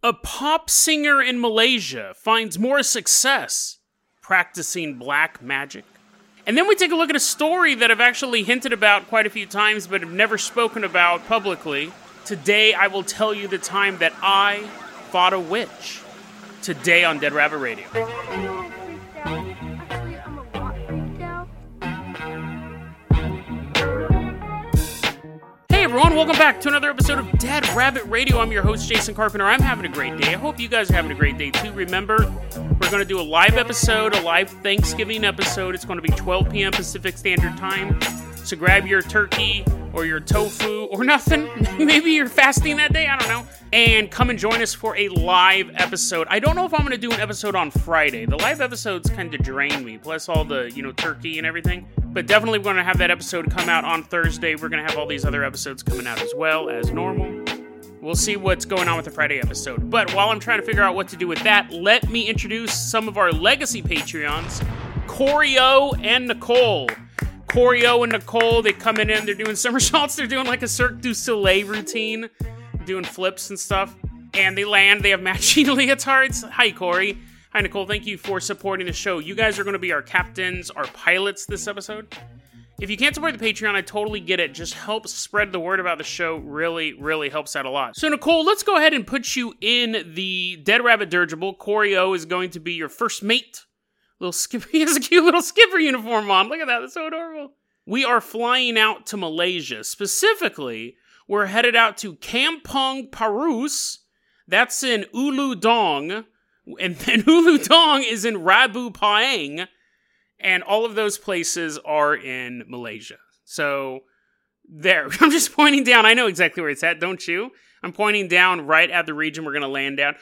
A pop singer in Malaysia finds more success practicing black magic. And then we take a look at a story that I've actually hinted about quite a few times but have never spoken about publicly. Today I will tell you the time that I fought a witch. Today on Dead Rabbit Radio. Everyone, welcome back to another episode of Dead Rabbit Radio. I'm your host, Jason Carpenter. I'm having a great day. I hope you guys are having a great day too. Remember, we're going to do a live episode, a live Thanksgiving episode. It's going to be 12 p.m. Pacific Standard Time. So grab your turkey or your tofu or nothing. Maybe you're fasting that day. I don't know. And come and join us for a live episode. I don't know if I'm going to do an episode on Friday. The live episodes kind of drain me, plus all the, you know, turkey and everything. But definitely we're going to have that episode come out on Thursday. We're going to have all these other episodes coming out as well as normal. We'll see what's going on with the Friday episode. But while I'm trying to figure out what to do with that, let me introduce some of our legacy Patreons, Corio and Nicole. Corio and Nicole, they come in they're doing somersaults. They're doing like a Cirque du Soleil routine, doing flips and stuff. And they land, they have matching leotards. Hi, Corey. Hi, Nicole. Thank you for supporting the show. You guys are going to be our captains, our pilots this episode. If you can't support the Patreon, I totally get it. Just help spread the word about the show. Really, really helps out a lot. So, Nicole, let's go ahead and put you in the Dead Rabbit Dirigible. Corio is going to be your first mate. Little skipper, he has a cute little skipper uniform on. Look at that. That's so adorable. We are flying out to Malaysia. Specifically, we're headed out to Kampong Parus. That's in Ulu Dong. And then Ulu Dong is in Rabu Paeng and all of those places are in Malaysia. So there, I'm just pointing down. I know exactly where it's at, don't you? I'm pointing down right at the region we're going to land down.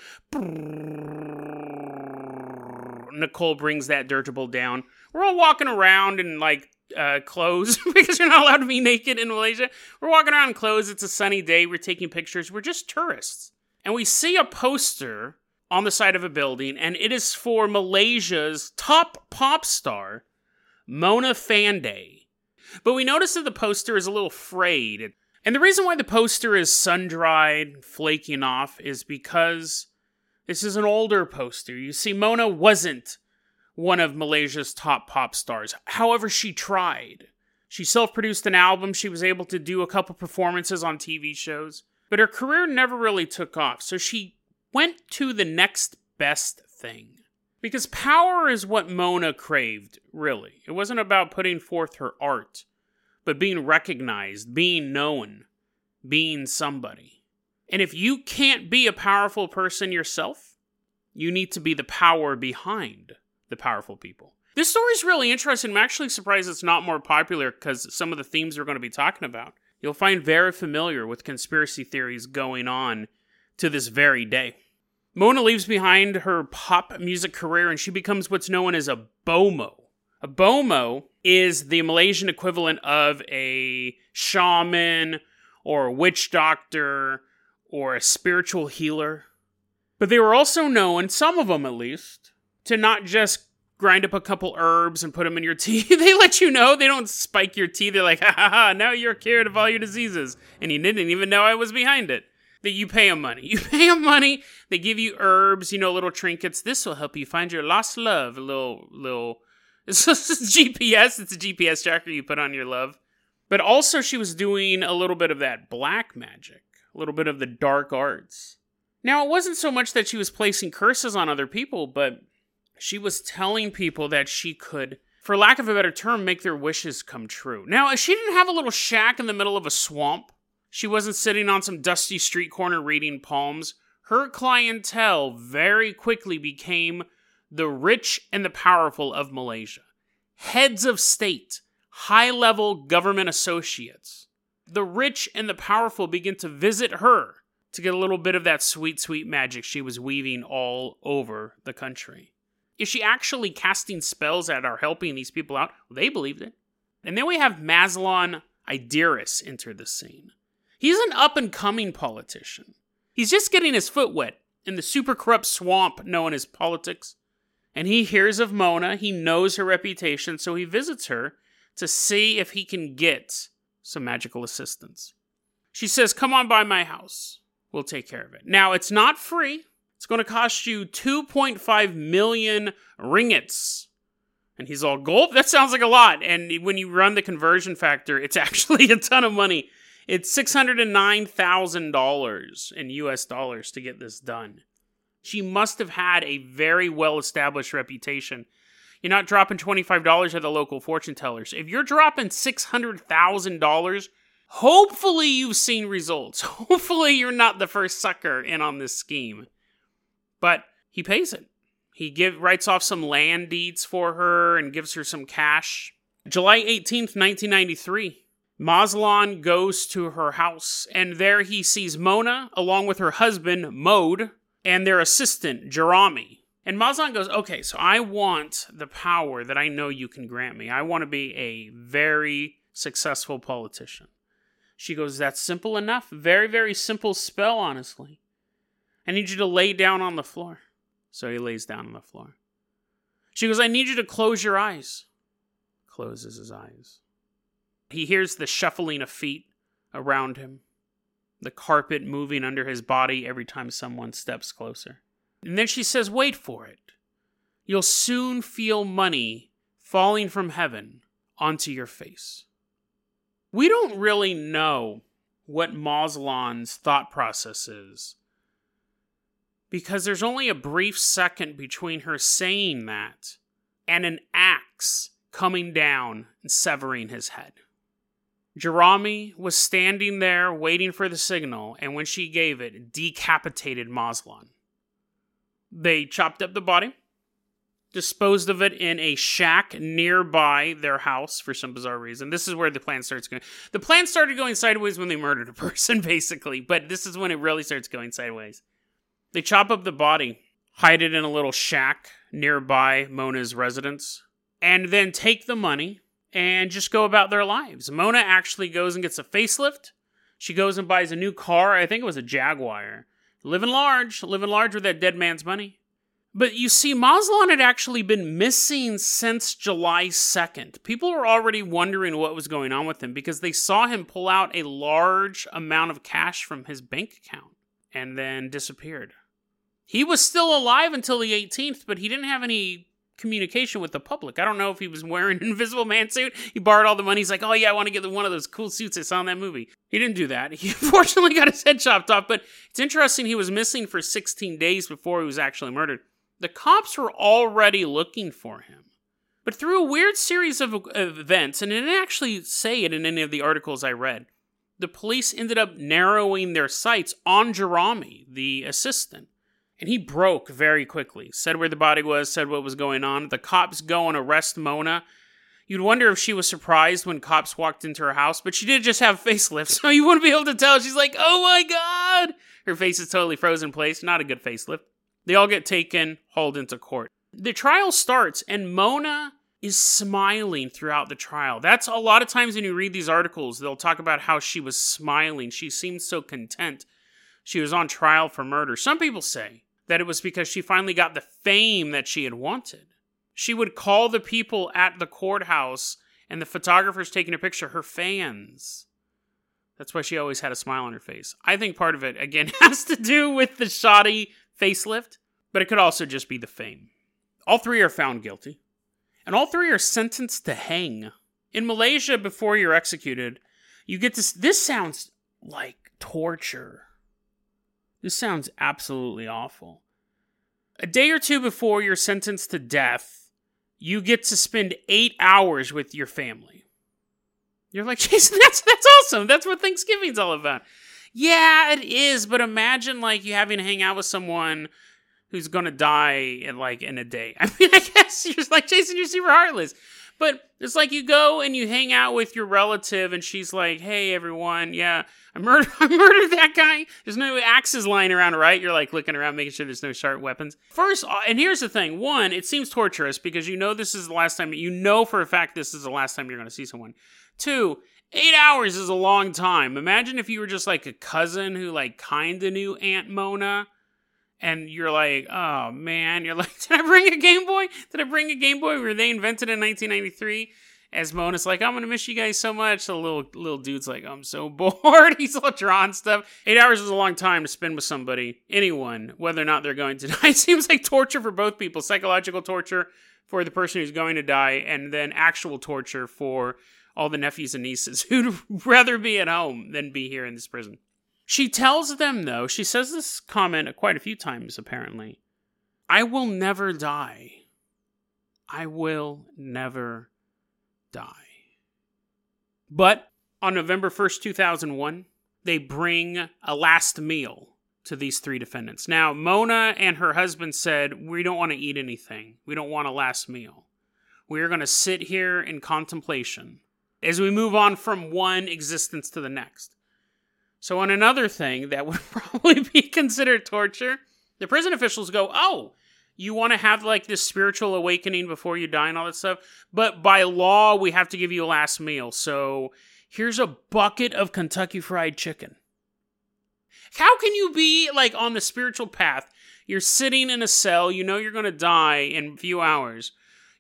Nicole brings that dirigible down. We're all walking around in like uh, clothes because you're not allowed to be naked in Malaysia. We're walking around in clothes. It's a sunny day. We're taking pictures. We're just tourists. And we see a poster on the side of a building, and it is for Malaysia's top pop star, Mona Fandey. But we notice that the poster is a little frayed. And the reason why the poster is sun dried, flaking off, is because this is an older poster. You see, Mona wasn't one of Malaysia's top pop stars. However, she tried. She self produced an album, she was able to do a couple performances on TV shows, but her career never really took off. So she went to the next best thing. Because power is what Mona craved, really. It wasn't about putting forth her art, but being recognized, being known, being somebody. And if you can't be a powerful person yourself, you need to be the power behind the powerful people. This story is really interesting. I'm actually surprised it's not more popular because some of the themes we're going to be talking about you'll find very familiar with conspiracy theories going on to this very day. Mona leaves behind her pop music career and she becomes what's known as a bomoh. A bomoh is the Malaysian equivalent of a shaman or a witch doctor or a spiritual healer. But they were also known, some of them at least, to not just grind up a couple herbs and put them in your tea. they let you know. They don't spike your tea. They're like, ha ha ha, now you're cured of all your diseases. And you didn't even know I was behind it that you pay them money. You pay them money. They give you herbs, you know, little trinkets. This will help you find your lost love. A little, little. It's GPS. It's a GPS tracker you put on your love. But also, she was doing a little bit of that black magic, a little bit of the dark arts. Now, it wasn't so much that she was placing curses on other people, but she was telling people that she could, for lack of a better term, make their wishes come true. Now, if she didn't have a little shack in the middle of a swamp she wasn't sitting on some dusty street corner reading palms. Her clientele very quickly became the rich and the powerful of Malaysia. Heads of state, high level government associates. The rich and the powerful begin to visit her to get a little bit of that sweet, sweet magic she was weaving all over the country. Is she actually casting spells that are helping these people out? They believed it. And then we have Mazlan Idris enter the scene. He's an up and coming politician. He's just getting his foot wet in the super corrupt swamp known as politics. And he hears of Mona, he knows her reputation, so he visits her to see if he can get some magical assistance. She says, Come on by my house. We'll take care of it. Now, it's not free. It's going to cost you 2.5 million ringgits. And he's all, gulp? That sounds like a lot. And when you run the conversion factor, it's actually a ton of money. It's $609,000 in US dollars to get this done. She must have had a very well established reputation. You're not dropping $25 at the local fortune tellers. If you're dropping $600,000, hopefully you've seen results. Hopefully you're not the first sucker in on this scheme. But he pays it. He give, writes off some land deeds for her and gives her some cash. July 18th, 1993. Mazlan goes to her house, and there he sees Mona along with her husband, Mode, and their assistant, Jerami. And Mazlan goes, Okay, so I want the power that I know you can grant me. I want to be a very successful politician. She goes, That's simple enough. Very, very simple spell, honestly. I need you to lay down on the floor. So he lays down on the floor. She goes, I need you to close your eyes. Closes his eyes. He hears the shuffling of feet around him, the carpet moving under his body every time someone steps closer. And then she says, Wait for it. You'll soon feel money falling from heaven onto your face. We don't really know what Mazlan's thought process is because there's only a brief second between her saying that and an axe coming down and severing his head. Jerami was standing there waiting for the signal, and when she gave it, decapitated Mazlan. They chopped up the body, disposed of it in a shack nearby their house for some bizarre reason. This is where the plan starts going. The plan started going sideways when they murdered a person, basically, but this is when it really starts going sideways. They chop up the body, hide it in a little shack nearby Mona's residence, and then take the money and just go about their lives. Mona actually goes and gets a facelift. She goes and buys a new car. I think it was a Jaguar. Living large, living large with that dead man's money. But you see, Mazlan had actually been missing since July 2nd. People were already wondering what was going on with him because they saw him pull out a large amount of cash from his bank account and then disappeared. He was still alive until the 18th, but he didn't have any communication with the public. I don't know if he was wearing an invisible man suit. He borrowed all the money. He's like, oh yeah, I want to get one of those cool suits I saw in that movie. He didn't do that. He unfortunately got his head chopped off, but it's interesting he was missing for 16 days before he was actually murdered. The cops were already looking for him. But through a weird series of events, and it didn't actually say it in any of the articles I read, the police ended up narrowing their sights on Jerami, the assistant. And he broke very quickly. Said where the body was, said what was going on. The cops go and arrest Mona. You'd wonder if she was surprised when cops walked into her house, but she did just have facelift, so you wouldn't be able to tell. She's like, oh my god! Her face is totally frozen in place. Not a good facelift. They all get taken, hauled into court. The trial starts, and Mona is smiling throughout the trial. That's a lot of times when you read these articles, they'll talk about how she was smiling. She seemed so content. She was on trial for murder. Some people say that it was because she finally got the fame that she had wanted. She would call the people at the courthouse and the photographers taking a picture her fans. That's why she always had a smile on her face. I think part of it, again, has to do with the shoddy facelift, but it could also just be the fame. All three are found guilty, and all three are sentenced to hang. In Malaysia, before you're executed, you get this. This sounds like torture. This sounds absolutely awful. A day or two before you're sentenced to death, you get to spend eight hours with your family. You're like, Jason, that's that's awesome. That's what Thanksgiving's all about. Yeah, it is, but imagine like you having to hang out with someone who's gonna die in like in a day. I mean, I guess you're just like Jason, you're super heartless. But it's like you go and you hang out with your relative, and she's like, "Hey, everyone, yeah, I murdered, I murdered that guy. There's no axes lying around, right? You're like looking around, making sure there's no sharp weapons. First, uh, and here's the thing: one, it seems torturous because you know this is the last time. You know for a fact this is the last time you're going to see someone. Two, eight hours is a long time. Imagine if you were just like a cousin who like kind of knew Aunt Mona and you're like, oh man, you're like, did I bring a Game Boy? Did I bring a Game Boy? Were they invented in 1993? as Mona's like, I'm gonna miss you guys so much. The little little dude's like, I'm so bored. He's all drawing stuff. Eight hours is a long time to spend with somebody, anyone, whether or not they're going to die. It seems like torture for both people, psychological torture for the person who's going to die, and then actual torture for all the nephews and nieces who'd rather be at home than be here in this prison. She tells them, though, she says this comment quite a few times, apparently I will never die. I will never die. But on November 1st, 2001, they bring a last meal to these three defendants. Now, Mona and her husband said, We don't want to eat anything. We don't want a last meal. We are going to sit here in contemplation as we move on from one existence to the next. So, on another thing that would probably be considered torture, the prison officials go, Oh, you want to have like this spiritual awakening before you die and all that stuff. But by law, we have to give you a last meal. So here's a bucket of Kentucky Fried Chicken. How can you be like on the spiritual path? You're sitting in a cell, you know you're going to die in a few hours.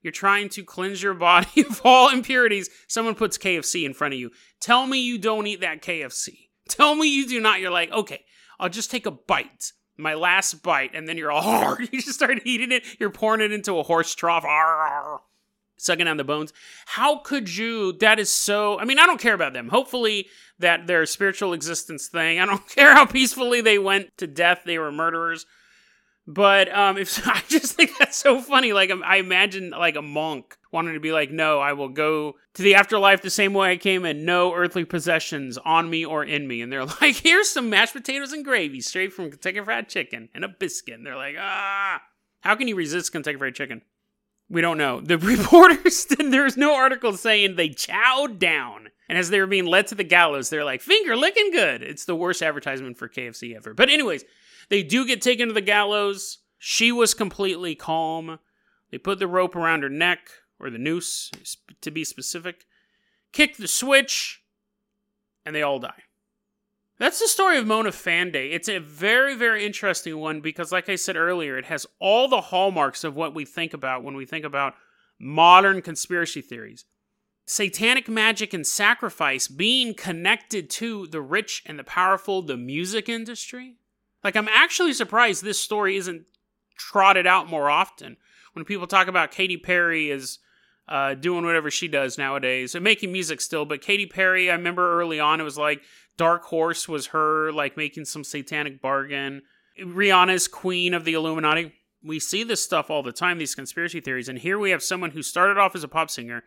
You're trying to cleanse your body of all impurities. Someone puts KFC in front of you. Tell me you don't eat that KFC. Tell me you do not. You're like, okay, I'll just take a bite my last bite, and then you're all hard. You just start eating it. You're pouring it into a horse trough, arr, sucking on the bones. How could you? That is so. I mean, I don't care about them. Hopefully, that their spiritual existence thing. I don't care how peacefully they went to death. They were murderers. But um, if I just think that's so funny. Like I imagine like a monk wanting to be like, no, I will go to the afterlife the same way I came, and no earthly possessions on me or in me. And they're like, here's some mashed potatoes and gravy straight from Kentucky Fried Chicken and a biscuit. And they're like, ah, how can you resist Kentucky Fried Chicken? We don't know. The reporters, there's no article saying they chowed down. And as they were being led to the gallows, they're like, finger licking good. It's the worst advertisement for KFC ever. But, anyways, they do get taken to the gallows. She was completely calm. They put the rope around her neck, or the noose, to be specific, kick the switch, and they all die. That's the story of Mona Fandey. It's a very, very interesting one because, like I said earlier, it has all the hallmarks of what we think about when we think about modern conspiracy theories. Satanic magic and sacrifice being connected to the rich and the powerful, the music industry. Like, I'm actually surprised this story isn't trotted out more often. When people talk about Katy Perry as uh, doing whatever she does nowadays and making music still, but Katy Perry, I remember early on, it was like Dark Horse was her, like making some satanic bargain. Rihanna's queen of the Illuminati. We see this stuff all the time, these conspiracy theories, and here we have someone who started off as a pop singer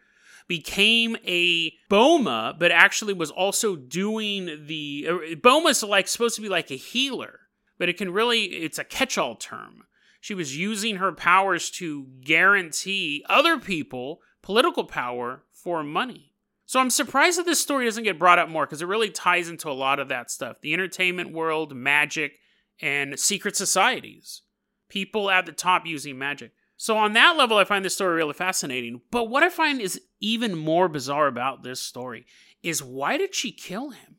became a bomoh, but actually was also doing the uh, bomoh's like supposed to be like a healer but it can really, it's a catch all term. She was using her powers to guarantee other people political power for money. So I'm surprised that this story doesn't get brought up more because it really ties into a lot of that stuff the entertainment world, magic, and secret societies. People at the top using magic. So, on that level, I find this story really fascinating. But what I find is even more bizarre about this story is why did she kill him?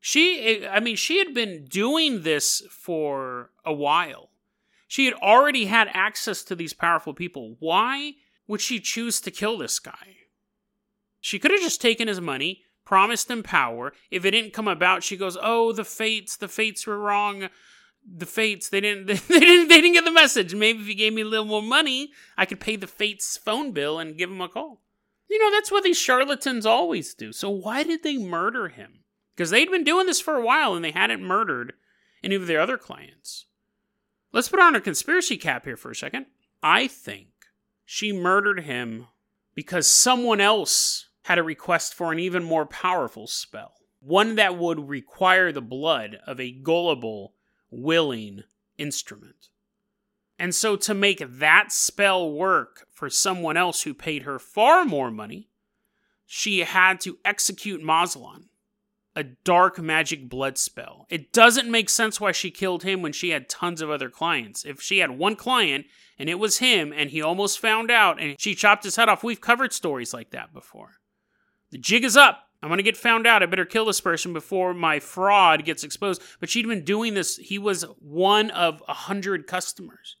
She, I mean, she had been doing this for a while. She had already had access to these powerful people. Why would she choose to kill this guy? She could have just taken his money, promised him power. If it didn't come about, she goes, "Oh, the fates, the fates were wrong. The fates, they didn't they didn't they didn't get the message. Maybe if he gave me a little more money, I could pay the fates phone bill and give him a call." You know, that's what these charlatans always do. So why did they murder him? because they'd been doing this for a while and they hadn't murdered any of their other clients. Let's put on a conspiracy cap here for a second. I think she murdered him because someone else had a request for an even more powerful spell, one that would require the blood of a gullible, willing instrument. And so, to make that spell work for someone else who paid her far more money, she had to execute Mazlan a dark magic blood spell. It doesn't make sense why she killed him when she had tons of other clients. If she had one client and it was him and he almost found out and she chopped his head off, we've covered stories like that before. The jig is up. I'm going to get found out. I better kill this person before my fraud gets exposed. But she'd been doing this. He was one of a hundred customers.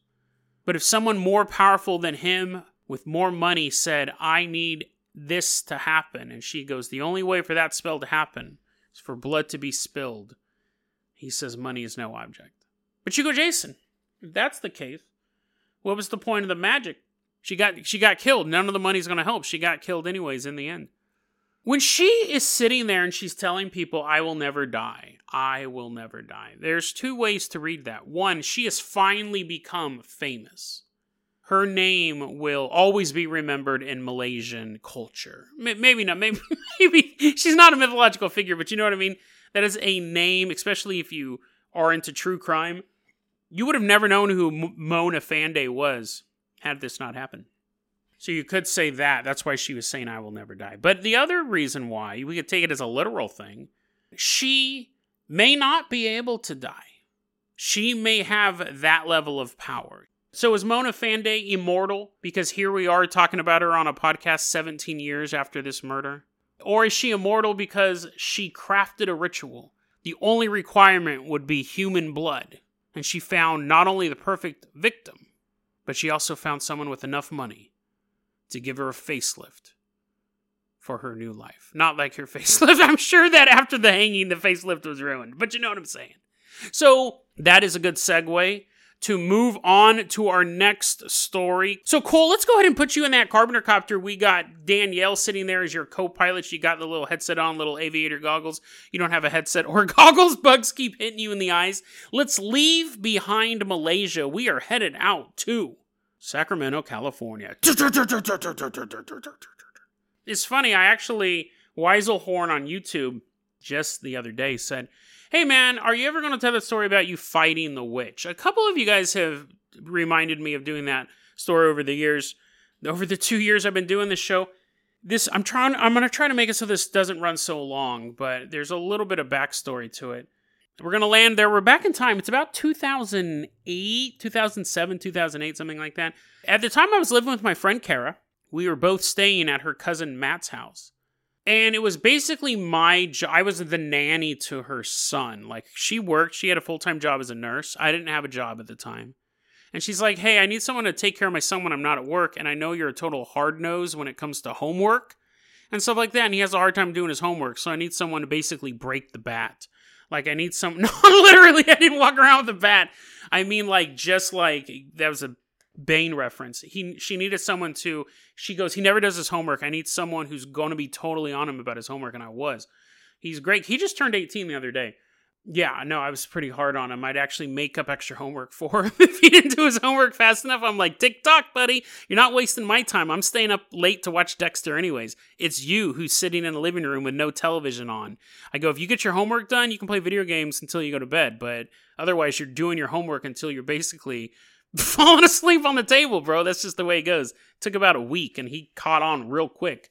But if someone more powerful than him with more money said, I need this to happen? And she goes, The only way for that spell to happen is for blood to be spilled. He says, Money is no object. But you go, Jason, if that's the case, what was the point of the magic? She got she got killed. None of the money's gonna help. She got killed anyways in the end. When she is sitting there and she's telling people, I will never die, I will never die, there's two ways to read that. One, she has finally become famous. Her name will always be remembered in Malaysian culture. Maybe not, maybe, maybe she's not a mythological figure, but you know what I mean? That is a name, especially if you are into true crime. You would have never known who Mona Fandey was had this not happened. So you could say that. That's why she was saying, I will never die. But the other reason why, we could take it as a literal thing, she may not be able to die. She may have that level of power. So is Mona Fandey immortal? Because here we are talking about her on a podcast 17 years after this murder. Or is she immortal because she crafted a ritual? The only requirement would be human blood. And she found not only the perfect victim, but she also found someone with enough money to give her a facelift for her new life. Not like her facelift. I'm sure that after the hanging, the facelift was ruined, but you know what I'm saying. So that is a good segue to move on to our next story. So, Cole, let's go ahead and put you in that carpenter copter. We got Danielle sitting there as your co pilot. She got the little headset on, little aviator goggles. You don't have a headset or goggles. Bugs keep hitting you in the eyes. Let's leave behind Malaysia. We are headed out to Sacramento, California. It's funny, I actually, Weiselhorn on YouTube just the other day said, Hey man, are you ever going to tell the story about you fighting the witch? A couple of you guys have reminded me of doing that story over the years. Over the two years I've been doing this show, this I'm trying I'm gonna try to make it so this doesn't run so long, but there's a little bit of backstory to it. We're to land there. We're back in time. It's about 2008, 2007, 2008, something like that. At the time, I was living with my friend Kara. We were both staying at her cousin Matt's house. And it was basically my job. I was the nanny to her son. Like, she worked, she had a full time job as a nurse. I didn't have a job at the time. And she's like, hey, I need someone to take care of my son when I'm not at work. And I know you're a total hard nose when it comes to homework and stuff like that. And he has a hard time doing his homework. So I need someone to basically break the bat. Like I need some. No, literally, I didn't walk around with a bat. I mean, like just like that was a Bane reference. He she needed someone to. She goes. He never does his homework. I need someone who's to be totally on him about his homework, and I was. He's great. He just turned 18 the other day. Yeah, no, I was pretty hard on him. I'd actually make up extra homework for him if he didn't do his homework fast enough. I'm like, tick tock, buddy. You're not wasting my time. I'm staying up late to watch Dexter, anyways. It's you who's sitting in the living room with no television on. I go, if you get your homework done, you can play video games until you go to bed. But otherwise, you're doing your homework until you're basically falling asleep on the table, bro. That's just the way it goes. It took about a week, and he caught on real quick.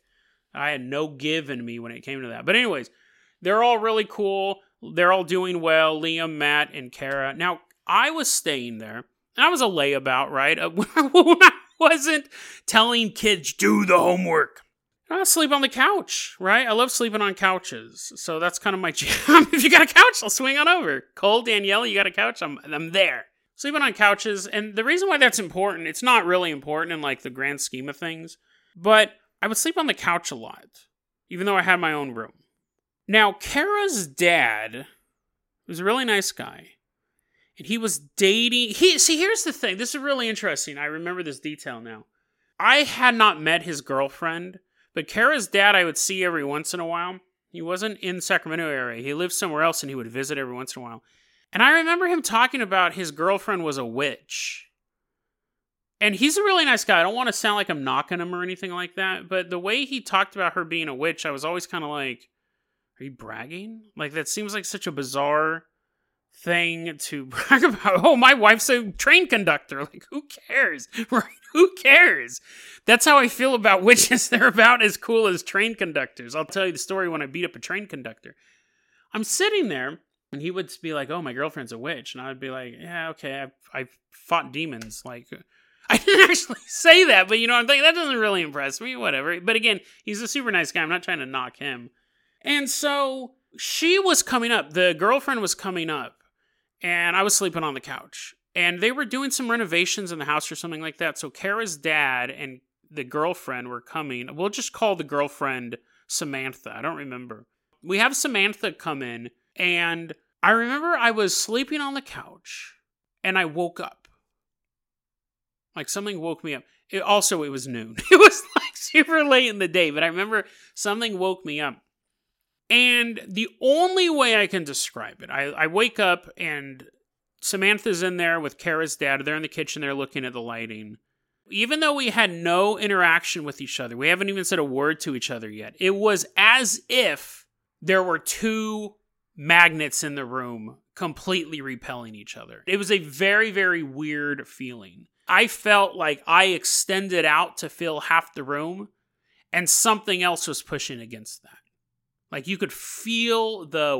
I had no give in me when it came to that. But, anyways, they're all really cool. They're all doing well. Liam, Matt, and Kara. Now, I was staying there. I was a layabout, right? Uh, when I wasn't telling kids, do the homework. I sleep on the couch, right? I love sleeping on couches. So that's kind of my jam. if you got a couch, I'll swing on over. Cole, Danielle, you got a couch? I'm, I'm there. Sleeping on couches. And the reason why that's important, it's not really important in like the grand scheme of things, but I would sleep on the couch a lot, even though I had my own room. Now, Kara's dad was a really nice guy. And he was dating. He see, here's the thing. This is really interesting. I remember this detail now. I had not met his girlfriend, but Kara's dad I would see every once in a while. He wasn't in Sacramento area. He lived somewhere else and he would visit every once in a while. And I remember him talking about his girlfriend was a witch. And he's a really nice guy. I don't want to sound like I'm knocking him or anything like that, but the way he talked about her being a witch, I was always kind of like, are you bragging? Like that seems like such a bizarre thing to brag about. Oh, my wife's a train conductor. Like who cares? Right? Who cares? That's how I feel about witches. They're about as cool as train conductors. I'll tell you the story when I beat up a train conductor. I'm sitting there and he would be like, "Oh, my girlfriend's a witch," and I would be like, "Yeah, okay, I've, I've fought demons." Like, uh, I didn't actually say that, but you know, I'm thinking that doesn't really impress me. Whatever. But again, he's a super nice guy. I'm not trying to knock him. And so she was coming up, the girlfriend was coming up, and I was sleeping on the couch. And they were doing some renovations in the house or something like that. So Kara's dad and the girlfriend were coming. We'll just call the girlfriend Samantha. I don't remember. We have Samantha come in, and I remember I was sleeping on the couch and I woke up. Like something woke me up. It, also, it was noon. It was like super late in the day, but I remember something woke me up. And the only way I can describe it, I, I wake up and Samantha's in there with Kara's dad. They're in the kitchen, they're looking at the lighting. Even though we had no interaction with each other, we haven't even said a word to each other yet, it was as if there were two magnets in the room completely repelling each other. It was a very, very weird feeling. I felt like I extended out to fill half the room and something else was pushing against that. Like you could feel the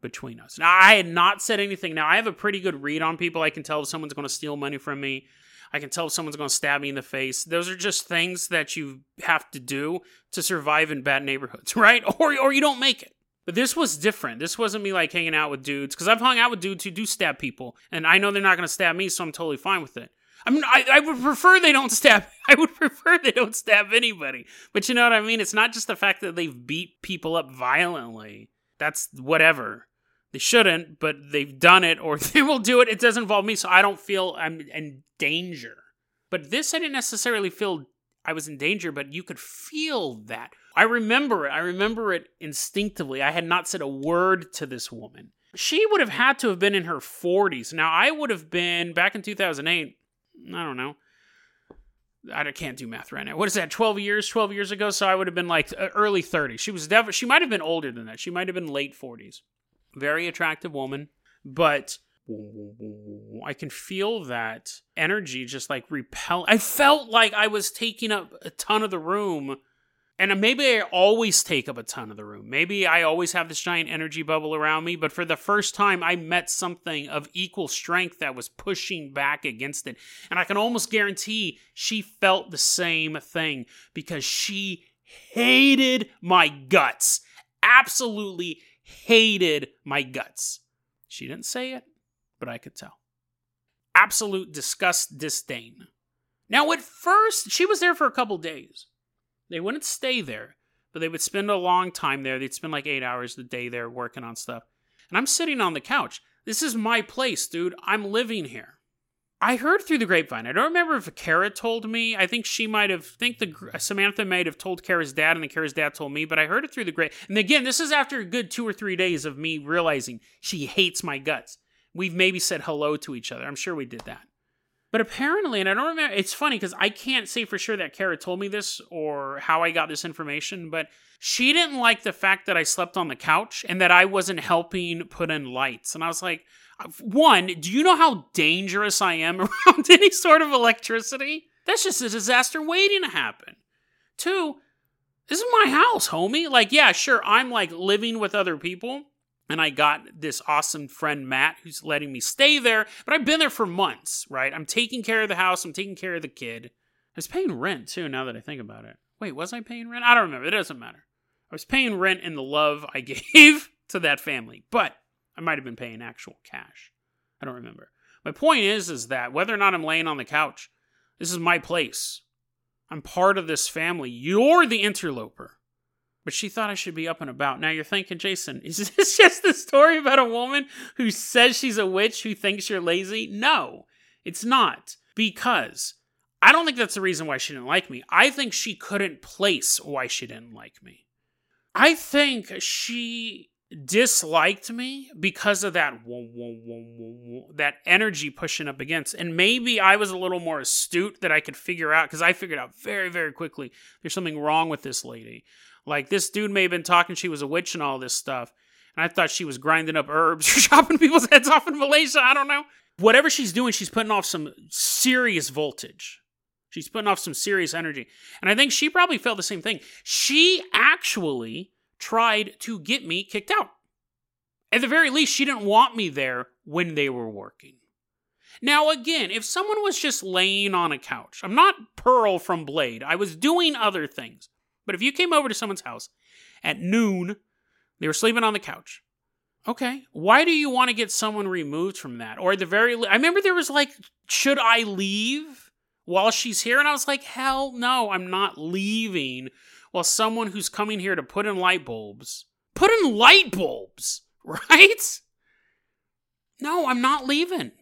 between us. Now, I had not said anything. Now, I have a pretty good read on people. I can tell if someone's going to steal money from me. I can tell if someone's going to stab me in the face. Those are just things that you have to do to survive in bad neighborhoods, right? Or, or you don't make it. But this was different. This wasn't me like hanging out with dudes because I've hung out with dudes who do stab people, and I know they're not going to stab me, so I'm totally fine with it. I mean, I, I would prefer they don't stab. I would prefer they don't stab anybody. But you know what I mean? It's not just the fact that they've beat people up violently. That's whatever. They shouldn't, but they've done it or they will do it. It doesn't involve me, so I don't feel I'm in danger. But this, I didn't necessarily feel I was in danger, but you could feel that. I remember it. I remember it instinctively. I had not said a word to this woman. She would have had to have been in her 40s. Now, I would have been back in 2008. I don't know. I can't do math right now. What is that? 12 years, 12 years ago. So I would have been like uh, early 30s. She was definitely, she might have been older than that. She might have been late 40s. Very attractive woman, but I can feel that energy just like repel. I felt like I was taking up a ton of the room and maybe I always take up a ton of the room. Maybe I always have this giant energy bubble around me, but for the first time, I met something of equal strength that was pushing back against it. And I can almost guarantee she felt the same thing because she hated my guts. Absolutely hated my guts. She didn't say it, but I could tell. Absolute disgust, disdain. Now, at first, she was there for a couple days. They wouldn't stay there, but they would spend a long time there. They'd spend like eight hours a day there working on stuff. And I'm sitting on the couch. This is my place, dude. I'm living here. I heard through the grapevine. I don't remember if Kara told me. I think she might have. think the Samantha might have told Kara's dad, and then Kara's dad told me. But I heard it through the grape. And again, this is after a good two or three days of me realizing she hates my guts. We've maybe said hello to each other. I'm sure we did that. But apparently, and I don't remember, it's funny because I can't say for sure that Kara told me this or how I got this information, but she didn't like the fact that I slept on the couch and that I wasn't helping put in lights. And I was like, one, do you know how dangerous I am around any sort of electricity? That's just a disaster waiting to happen. Two, this is my house, homie. Like, yeah, sure, I'm like living with other people, and I got this awesome friend Matt who's letting me stay there. But I've been there for months, right? I'm taking care of the house. I'm taking care of the kid. I was paying rent too. Now that I think about it, wait, was I paying rent? I don't remember. It doesn't matter. I was paying rent in the love I gave to that family, but I might have been paying actual cash. I don't remember. My point is, is that whether or not I'm laying on the couch, this is my place. I'm part of this family. You're the interloper but she thought I should be up and about. Now you're thinking, Jason, is this just a story about a woman who says she's a witch who thinks you're lazy? No, it's not. Because I don't think that's the reason why she didn't like me. I think she couldn't place why she didn't like me. I think she disliked me because of that that energy pushing up against and maybe i was a little more astute that i could figure out because i figured out very very quickly there's something wrong with this lady like this dude may have been talking she was a witch and all this stuff. And I thought she was grinding up herbs or chopping people's heads off in Malaysia. I don't know. Whatever she's doing, she's putting off some serious voltage. She's putting off some serious energy. And I think she probably felt the same thing. She actually tried to get me kicked out. At the very least, she didn't want me there when they were working. Now, again, if someone was just laying on a couch, I'm not Pearl from Blade. I was doing other things. But if you came over to someone's house at noon, they were sleeping on the couch. Okay, why do you want to get someone removed from that? Or at the very, I remember there was like, should I leave? while she's here. And I was like, hell no, I'm not leaving while someone who's coming here to put in light bulbs, put in light bulbs, right? No, I'm not leaving.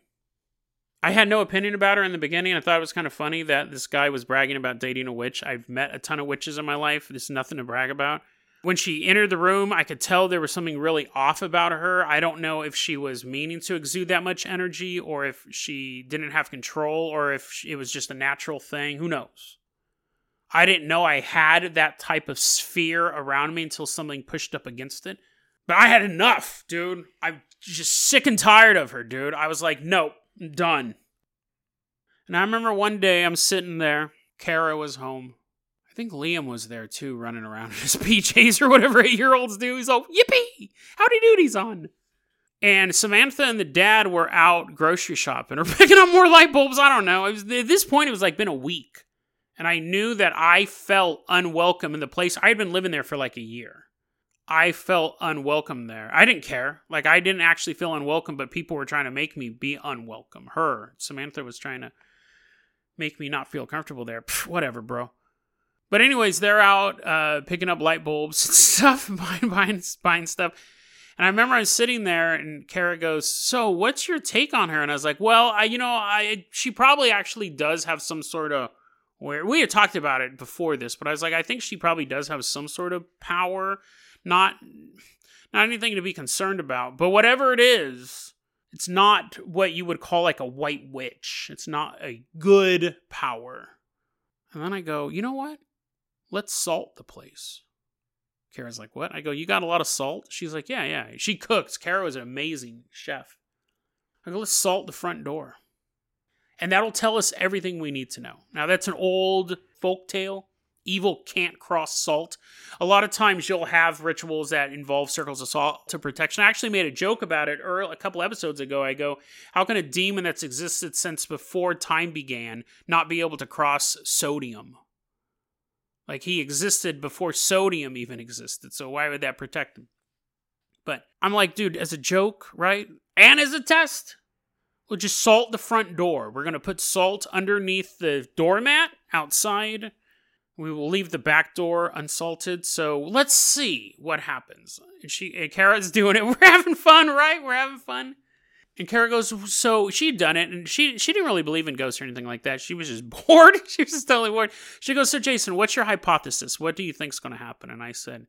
I had no opinion about her in the beginning. I thought it was kind of funny that this guy was bragging about dating a witch. I've met a ton of witches in my life. There's nothing to brag about. When she entered the room, I could tell there was something really off about her. I don't know if she was meaning to exude that much energy or if she didn't have control or if it was just a natural thing. Who knows? I didn't know I had that type of sphere around me until something pushed up against it. But I had enough, dude. I'm just sick and tired of her, dude. I was like, nope, I'm done. And I remember one day I'm sitting there, Kara was home. I think Liam was there too, running around in his PJs or whatever eight year olds do. He's all, yippee! Howdy Doody's on. And Samantha and the dad were out grocery shopping or picking up more light bulbs. I don't know. Was, at this point, it was like been a week. And I knew that I felt unwelcome in the place. I had been living there for like a year. I felt unwelcome there. I didn't care. Like, I didn't actually feel unwelcome, but people were trying to make me be unwelcome. Her, Samantha, was trying to make me not feel comfortable there. Pff, whatever, bro. But anyways, they're out uh, picking up light bulbs and stuff, buying, buying, buying stuff. And I remember I was sitting there, and Kara goes, "So, what's your take on her?" And I was like, "Well, I, you know, I she probably actually does have some sort of where we had talked about it before this, but I was like, I think she probably does have some sort of power, not not anything to be concerned about, but whatever it is, it's not what you would call like a white witch. It's not a good power. And then I go, you know what? Let's salt the place. Kara's like, what? I go, you got a lot of salt? She's like, yeah, yeah. She cooks. Kara was an amazing chef. I go, let's salt the front door. And that'll tell us everything we need to know. Now, that's an old folk tale evil can't cross salt. A lot of times you'll have rituals that involve circles of salt to protection. I actually made a joke about it early, a couple episodes ago. I go, how can a demon that's existed since before time began not be able to cross sodium? Like he existed before sodium even existed, so why would that protect him? But I'm like, dude, as a joke, right? And as a test, we'll just salt the front door. We're gonna put salt underneath the doormat outside we will leave the back door unsalted. So let's see what happens. And she, and Kara's doing it. We're having fun, right? We're having fun. And Kara goes, so she'd done it, and she she didn't really believe in ghosts or anything like that. She was just bored. she was just totally bored. She goes, so Jason, what's your hypothesis? What do you think's going to happen? And I said,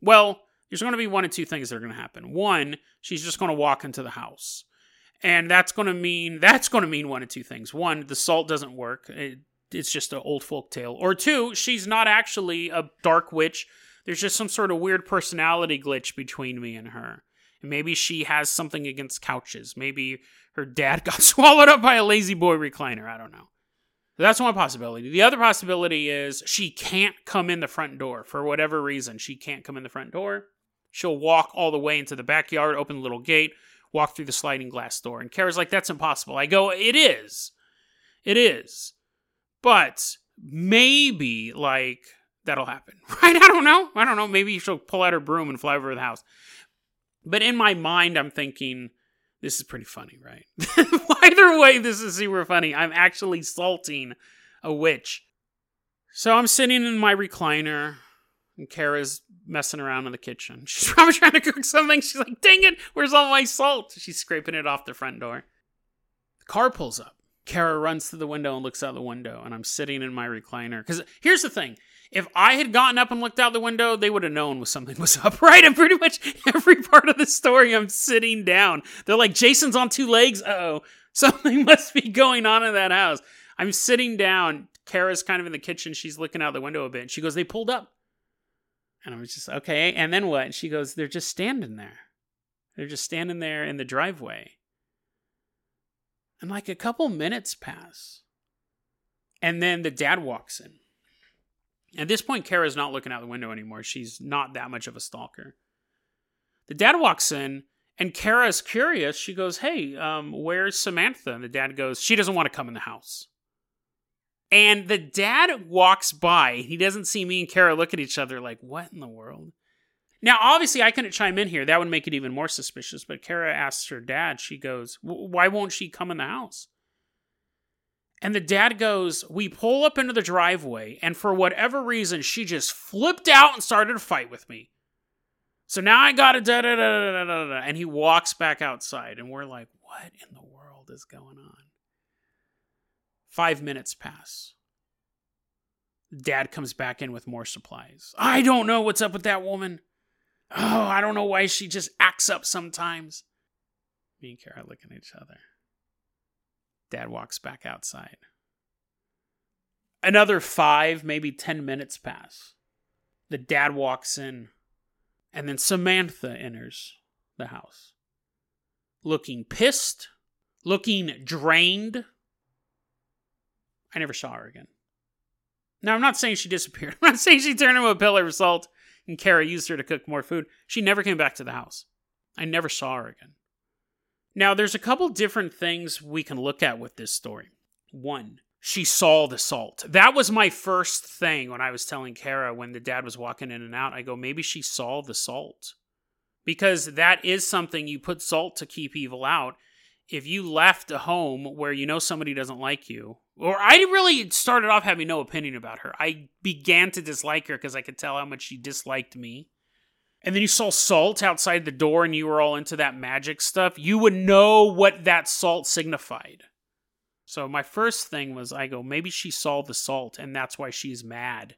well, there's going to be one of two things that are going to happen. One, she's just going to walk into the house, and that's going to mean that's going to mean one of two things. One, the salt doesn't work. It, it's just an old folk tale. Or two, she's not actually a dark witch. There's just some sort of weird personality glitch between me and her. And maybe she has something against couches. Maybe her dad got swallowed up by a La-Z-Boy recliner. I don't know. That's one possibility. The other possibility is she can't come in the front door for whatever reason. She can't come in the front door. She'll walk all the way into the backyard, open the little gate, walk through the sliding glass door. And Kara's like, that's impossible. I go, it is. It is. But maybe like that'll happen, right? I don't know. I don't know. Maybe she'll pull out her broom and fly over the house. But in my mind, I'm thinking this is pretty funny, right? Either way, this is super funny. I'm actually salting a witch. So I'm sitting in my recliner, and Kara's messing around in the kitchen. She's probably trying to cook something. She's like, dang it, where's all my salt? She's scraping it off the front door. The car pulls up. Kara runs to the window and looks out the window, and I'm sitting in my recliner. Because here's the thing if I had gotten up and looked out the window, they would have known something was up, right? And pretty much every part of the story, I'm sitting down. They're like, Jason's on two legs. oh, something must be going on in that house. I'm sitting down. Kara's kind of in the kitchen. She's looking out the window a bit. She goes, They pulled up. And I was just, okay. And then what? And she goes, They're just standing there. They're just standing there in the driveway. And like a couple minutes pass. And then the dad walks in. At this point, Kara's not looking out the window anymore. She's not that much of a stalker. The dad walks in, and Kara's curious. She goes, Hey, um, where's Samantha? And the dad goes, She doesn't want to come in the house. And the dad walks by. He doesn't see me and Kara look at each other like, What in the world? Now, obviously, I couldn't chime in here. That would make it even more suspicious. But Kara asks her dad, she goes, Why won't she come in the house? And the dad goes, We pull up into the driveway, and for whatever reason, she just flipped out and started to fight with me. So now I gotta da da da da da da. And he walks back outside, and we're like, What in the world is going on? Five minutes pass. Dad comes back in with more supplies. I don't know what's up with that woman. Oh, I don't know why she just acts up sometimes. Me and Kara look at each other. Dad walks back outside. Another five, maybe 10 minutes pass. The dad walks in, and then Samantha enters the house. Looking pissed, looking drained. I never saw her again. Now, I'm not saying she disappeared. I'm not saying she turned into a pillar of salt and Kara used her to cook more food. She never came back to the house. I never saw her again. Now, there's a couple different things we can look at with this story. One, she saw the salt. That was my first thing when I was telling Kara when the dad was walking in and out. I go, maybe she saw the salt. Because that is something you put salt to keep evil out. If you left a home where you know somebody doesn't like you, or I really started off having no opinion about her. I began to dislike her because I could tell how much she disliked me. And then you saw salt outside the door and you were all into that magic stuff. You would know what that salt signified. So my first thing was I go, maybe she saw the salt and that's why she's mad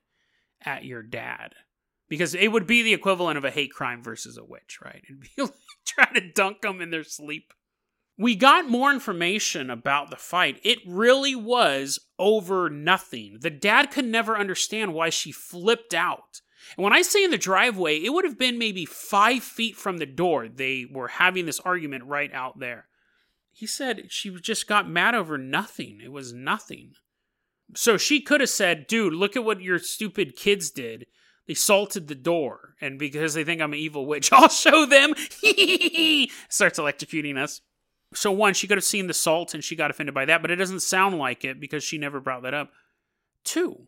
at your dad. Because it would be the equivalent of a hate crime versus a witch, right? It'd be like trying to dunk them in their sleep we got more information about the fight. It really was over nothing. The dad could never understand why she flipped out. And when I say in the driveway, it would have been maybe five feet from the door. They were having this argument right out there. He said she just got mad over nothing. It was nothing. So she could have said, dude, look at what your stupid kids did. They salted the door. And because they think I'm an evil witch, I'll show them. Starts electrocuting us. So one, she could have seen the salt and she got offended by that, but it doesn't sound like it because she never brought that up. Two,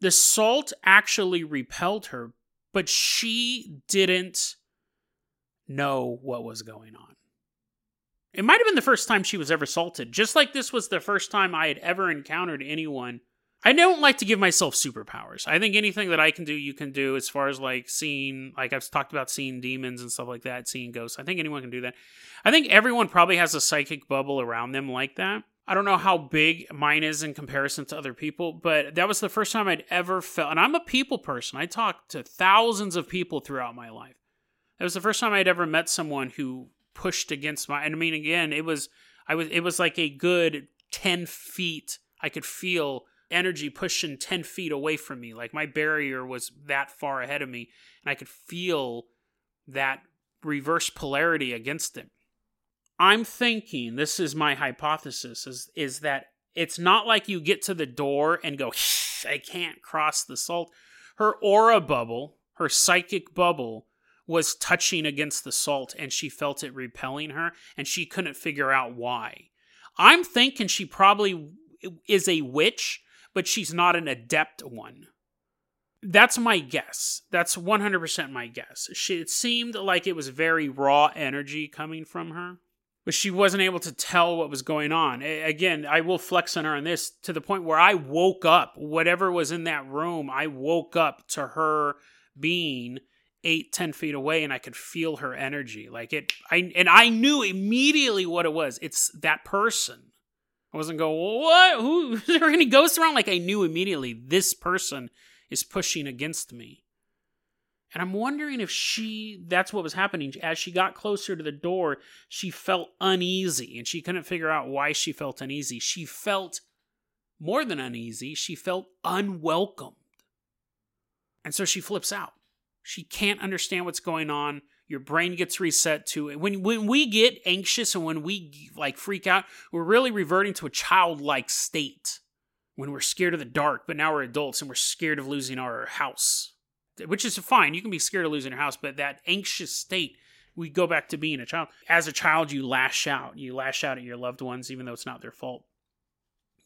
the salt actually repelled her, but she didn't know what was going on. It might have been the first time she was ever salted, just like this was the first time I had ever encountered anyone I don't like to give myself superpowers. I think anything that I can do, you can do as far as like seeing, like I've talked about seeing demons and stuff like that, seeing ghosts. I think anyone can do that. I think everyone probably has a psychic bubble around them like that. I don't know how big mine is in comparison to other people, but that was the first time I'd ever felt, and I'm a people person. I talk to thousands of people throughout my life. That was the first time I'd ever met someone who pushed against my, and I mean, again, it was, I was, it was like a good 10 feet. I could feel energy pushing 10 feet away from me. Like my barrier was that far ahead of me, and I could feel that reverse polarity against it. I'm thinking, this is my hypothesis, is, is that it's not like you get to the door and go, I can't cross the salt. Her aura bubble, her psychic bubble, was touching against the salt and she felt it repelling her and she couldn't figure out why. I'm thinking she probably is a witch but she's not an adept one. That's my guess. That's 100% my guess. She, it seemed like it was very raw energy coming from her, but she wasn't able to tell what was going on. again, I will flex on her on this to the point where I woke up, whatever was in that room, I woke up to her being eight, ten feet away, and I could feel her energy. Like it, I and I knew immediately what it was. It's that person. I wasn't going, what? Who? Is there any ghosts around? Like I knew immediately this person is pushing against me. And I'm wondering if she, that's what was happening. As she got closer to the door, she felt uneasy and she couldn't figure out why she felt uneasy. She felt more than uneasy, she felt unwelcomed. And so she flips out. She can't understand what's going on your brain gets reset to it. When when we get anxious and when we like freak out, we're really reverting to a childlike state. When we're scared of the dark, but now we're adults and we're scared of losing our house. Which is fine. You can be scared of losing your house, but that anxious state, we go back to being a child. As a child, you lash out. You lash out at your loved ones even though it's not their fault.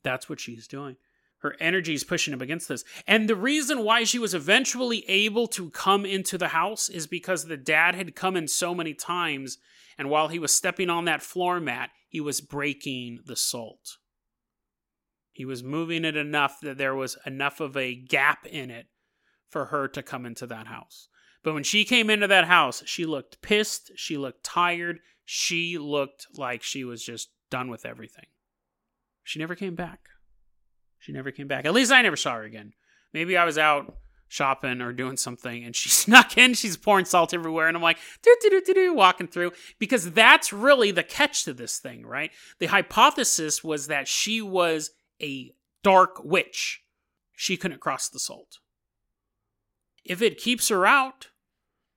That's what she's doing her energy is pushing up against this. And the reason why she was eventually able to come into the house is because the dad had come in so many times, and while he was stepping on that floor mat, he was breaking the salt. He was moving it enough that there was enough of a gap in it for her to come into that house. But when she came into that house, she looked pissed. She looked tired. She looked like she was just done with everything. She never came back. She never came back. At least I never saw her again. Maybe I was out shopping or doing something and she snuck in. She's pouring salt everywhere. And I'm like, do, do, do, do, walking through. Because that's really the catch to this thing, right? The hypothesis was that she was a dark witch. She couldn't cross the salt. If it keeps her out,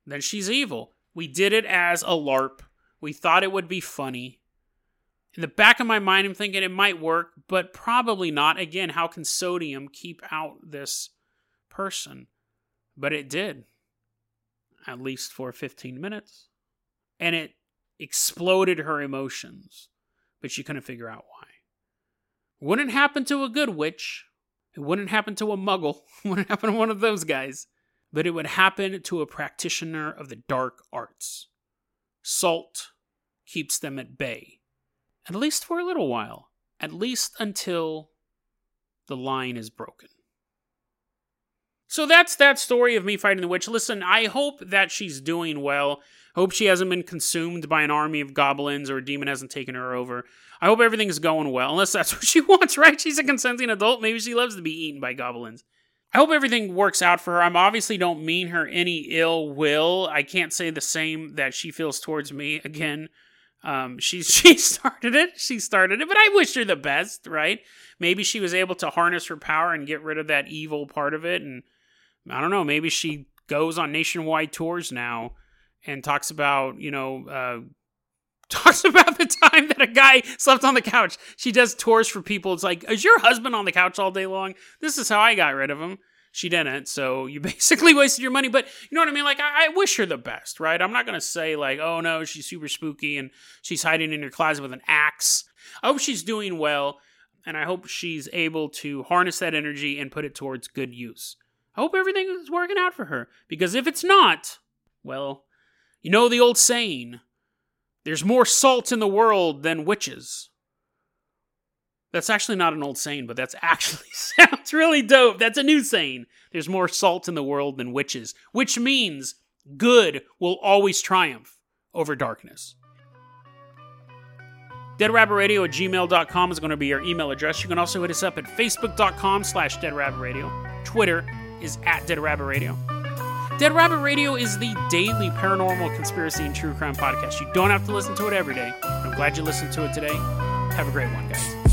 then she's evil. We did it as a LARP. We thought it would be funny. In the back of my mind, I'm thinking it might work, but probably not. Again, how can sodium keep out this person? But it did, at least for 15 minutes. And it exploded her emotions, but she couldn't figure out why. Wouldn't happen to a good witch. It wouldn't happen to a muggle. It wouldn't happen to one of those guys. But it would happen to a practitioner of the dark arts. Salt keeps them at bay. At least for a little while. At least until the line is broken. So that's that story of me fighting the witch. Listen, I hope that she's doing well. Hope she hasn't been consumed by an army of goblins or a demon hasn't taken her over. I hope everything's going well, unless that's what she wants, right? She's a consenting adult. Maybe she loves to be eaten by goblins. I hope everything works out for her. I obviously don't mean her any ill will. I can't say the same that she feels towards me. Again, um, she she started it. She started it, but I wish her the best, right? Maybe she was able to harness her power and get rid of that evil part of it, and I don't know. Maybe she goes on nationwide tours now and talks about you know uh, talks about the time that a guy slept on the couch. She does tours for people. It's like, is your husband on the couch all day long? This is how I got rid of him. She didn't, so you basically wasted your money. But you know what I mean? Like, I, I wish her the best, right? I'm not gonna say like, oh no, she's super spooky and she's hiding in her closet with an axe. I hope she's doing well, and I hope she's able to harness that energy and put it towards good use. I hope everything is working out for her because if it's not, well, you know the old saying there's more salt in the world than witches. That's actually not an old saying, but that's actually sounds really dope. That's a new saying. There's more salt in the world than witches, which means good will always triumph over darkness. DeadRabbitRadio at gmail.com is going to be our email address. You can also hit us up at facebook.com slash deadrabbitradio. Twitter is at deadrabbitradio. Dead Rabbit Radio is the daily paranormal conspiracy and true crime podcast. You don't have to listen to it every day. I'm glad you listened to it today. Have a great one, guys.